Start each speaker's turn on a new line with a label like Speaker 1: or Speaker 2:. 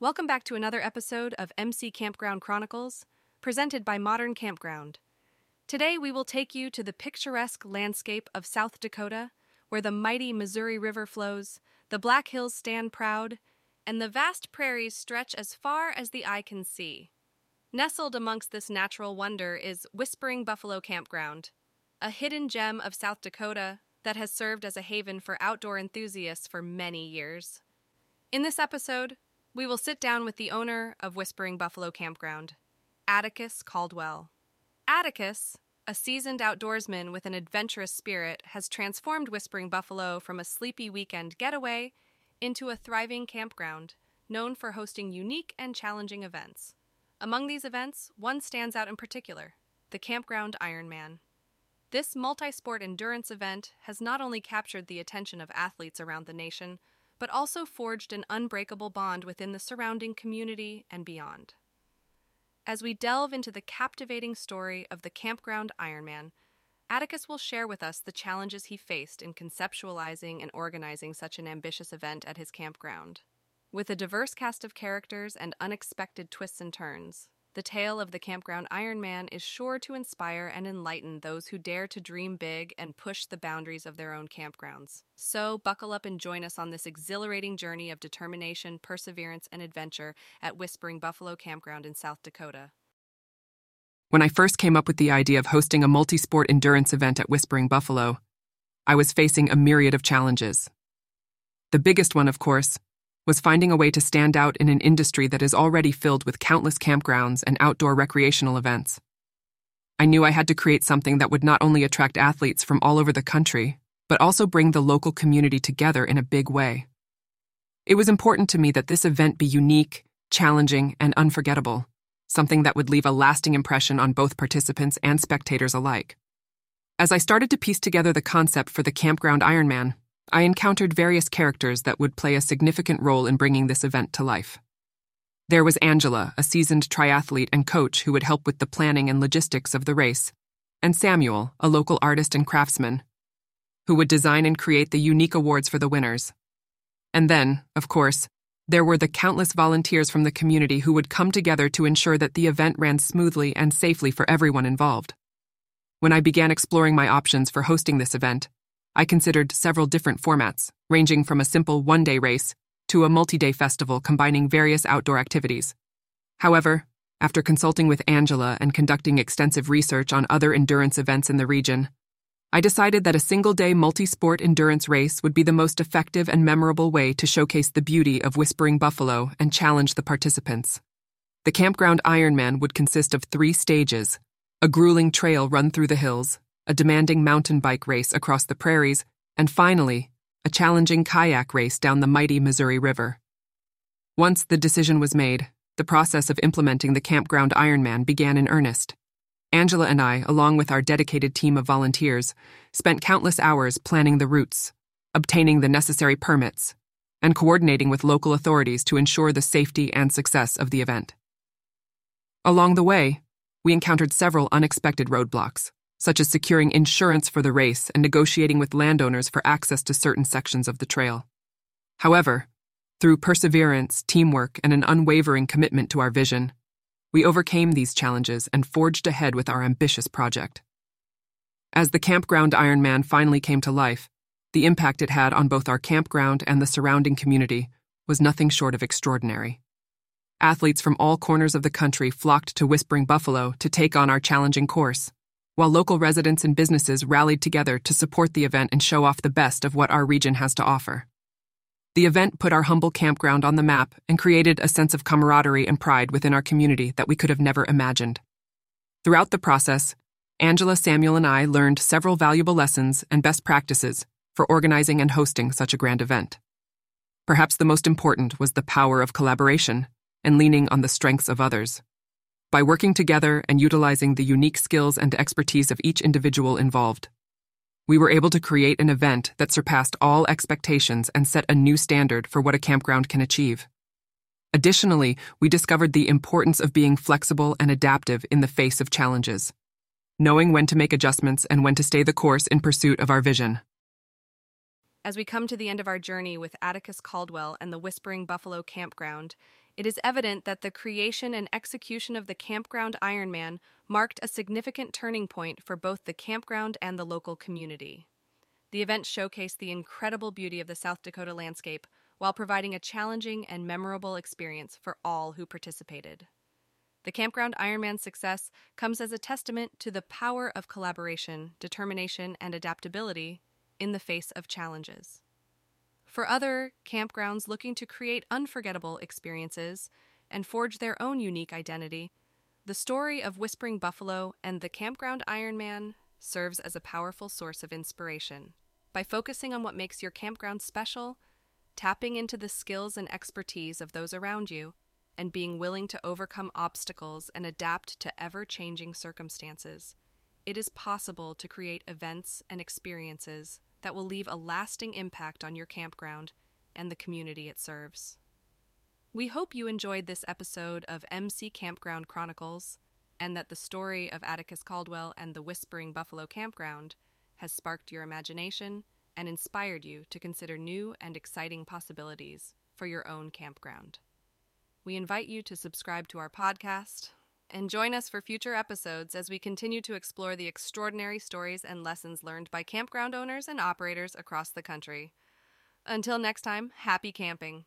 Speaker 1: Welcome back to another episode of MC Campground Chronicles, presented by Modern Campground. Today we will take you to the picturesque landscape of South Dakota, where the mighty Missouri River flows, the Black Hills stand proud, and the vast prairies stretch as far as the eye can see. Nestled amongst this natural wonder is Whispering Buffalo Campground, a hidden gem of South Dakota that has served as a haven for outdoor enthusiasts for many years. In this episode, we will sit down with the owner of Whispering Buffalo Campground, Atticus Caldwell. Atticus, a seasoned outdoorsman with an adventurous spirit, has transformed Whispering Buffalo from a sleepy weekend getaway into a thriving campground known for hosting unique and challenging events. Among these events, one stands out in particular the Campground Ironman. This multi sport endurance event has not only captured the attention of athletes around the nation, but also forged an unbreakable bond within the surrounding community and beyond. As we delve into the captivating story of the Campground Ironman, Atticus will share with us the challenges he faced in conceptualizing and organizing such an ambitious event at his campground. With a diverse cast of characters and unexpected twists and turns, the tale of the Campground Ironman is sure to inspire and enlighten those who dare to dream big and push the boundaries of their own campgrounds. So, buckle up and join us on this exhilarating journey of determination, perseverance, and adventure at Whispering Buffalo Campground in South Dakota.
Speaker 2: When I first came up with the idea of hosting a multi sport endurance event at Whispering Buffalo, I was facing a myriad of challenges. The biggest one, of course, was finding a way to stand out in an industry that is already filled with countless campgrounds and outdoor recreational events. I knew I had to create something that would not only attract athletes from all over the country, but also bring the local community together in a big way. It was important to me that this event be unique, challenging, and unforgettable, something that would leave a lasting impression on both participants and spectators alike. As I started to piece together the concept for the Campground Ironman, I encountered various characters that would play a significant role in bringing this event to life. There was Angela, a seasoned triathlete and coach who would help with the planning and logistics of the race, and Samuel, a local artist and craftsman, who would design and create the unique awards for the winners. And then, of course, there were the countless volunteers from the community who would come together to ensure that the event ran smoothly and safely for everyone involved. When I began exploring my options for hosting this event, I considered several different formats, ranging from a simple one day race to a multi day festival combining various outdoor activities. However, after consulting with Angela and conducting extensive research on other endurance events in the region, I decided that a single day multi sport endurance race would be the most effective and memorable way to showcase the beauty of Whispering Buffalo and challenge the participants. The campground Ironman would consist of three stages a grueling trail run through the hills, a demanding mountain bike race across the prairies, and finally, a challenging kayak race down the mighty Missouri River. Once the decision was made, the process of implementing the Campground Ironman began in earnest. Angela and I, along with our dedicated team of volunteers, spent countless hours planning the routes, obtaining the necessary permits, and coordinating with local authorities to ensure the safety and success of the event. Along the way, we encountered several unexpected roadblocks such as securing insurance for the race and negotiating with landowners for access to certain sections of the trail. However, through perseverance, teamwork, and an unwavering commitment to our vision, we overcame these challenges and forged ahead with our ambitious project. As the Campground Ironman finally came to life, the impact it had on both our campground and the surrounding community was nothing short of extraordinary. Athletes from all corners of the country flocked to Whispering Buffalo to take on our challenging course while local residents and businesses rallied together to support the event and show off the best of what our region has to offer. The event put our humble campground on the map and created a sense of camaraderie and pride within our community that we could have never imagined. Throughout the process, Angela, Samuel, and I learned several valuable lessons and best practices for organizing and hosting such a grand event. Perhaps the most important was the power of collaboration and leaning on the strengths of others. By working together and utilizing the unique skills and expertise of each individual involved, we were able to create an event that surpassed all expectations and set a new standard for what a campground can achieve. Additionally, we discovered the importance of being flexible and adaptive in the face of challenges, knowing when to make adjustments and when to stay the course in pursuit of our vision.
Speaker 1: As we come to the end of our journey with Atticus Caldwell and the Whispering Buffalo Campground, it is evident that the creation and execution of the Campground Ironman marked a significant turning point for both the campground and the local community. The event showcased the incredible beauty of the South Dakota landscape while providing a challenging and memorable experience for all who participated. The Campground Ironman success comes as a testament to the power of collaboration, determination, and adaptability in the face of challenges. For other campgrounds looking to create unforgettable experiences and forge their own unique identity, the story of Whispering Buffalo and the Campground Ironman serves as a powerful source of inspiration. By focusing on what makes your campground special, tapping into the skills and expertise of those around you, and being willing to overcome obstacles and adapt to ever changing circumstances, it is possible to create events and experiences that will leave a lasting impact on your campground and the community it serves. We hope you enjoyed this episode of MC Campground Chronicles and that the story of Atticus Caldwell and the Whispering Buffalo Campground has sparked your imagination and inspired you to consider new and exciting possibilities for your own campground. We invite you to subscribe to our podcast and join us for future episodes as we continue to explore the extraordinary stories and lessons learned by campground owners and operators across the country. Until next time, happy camping.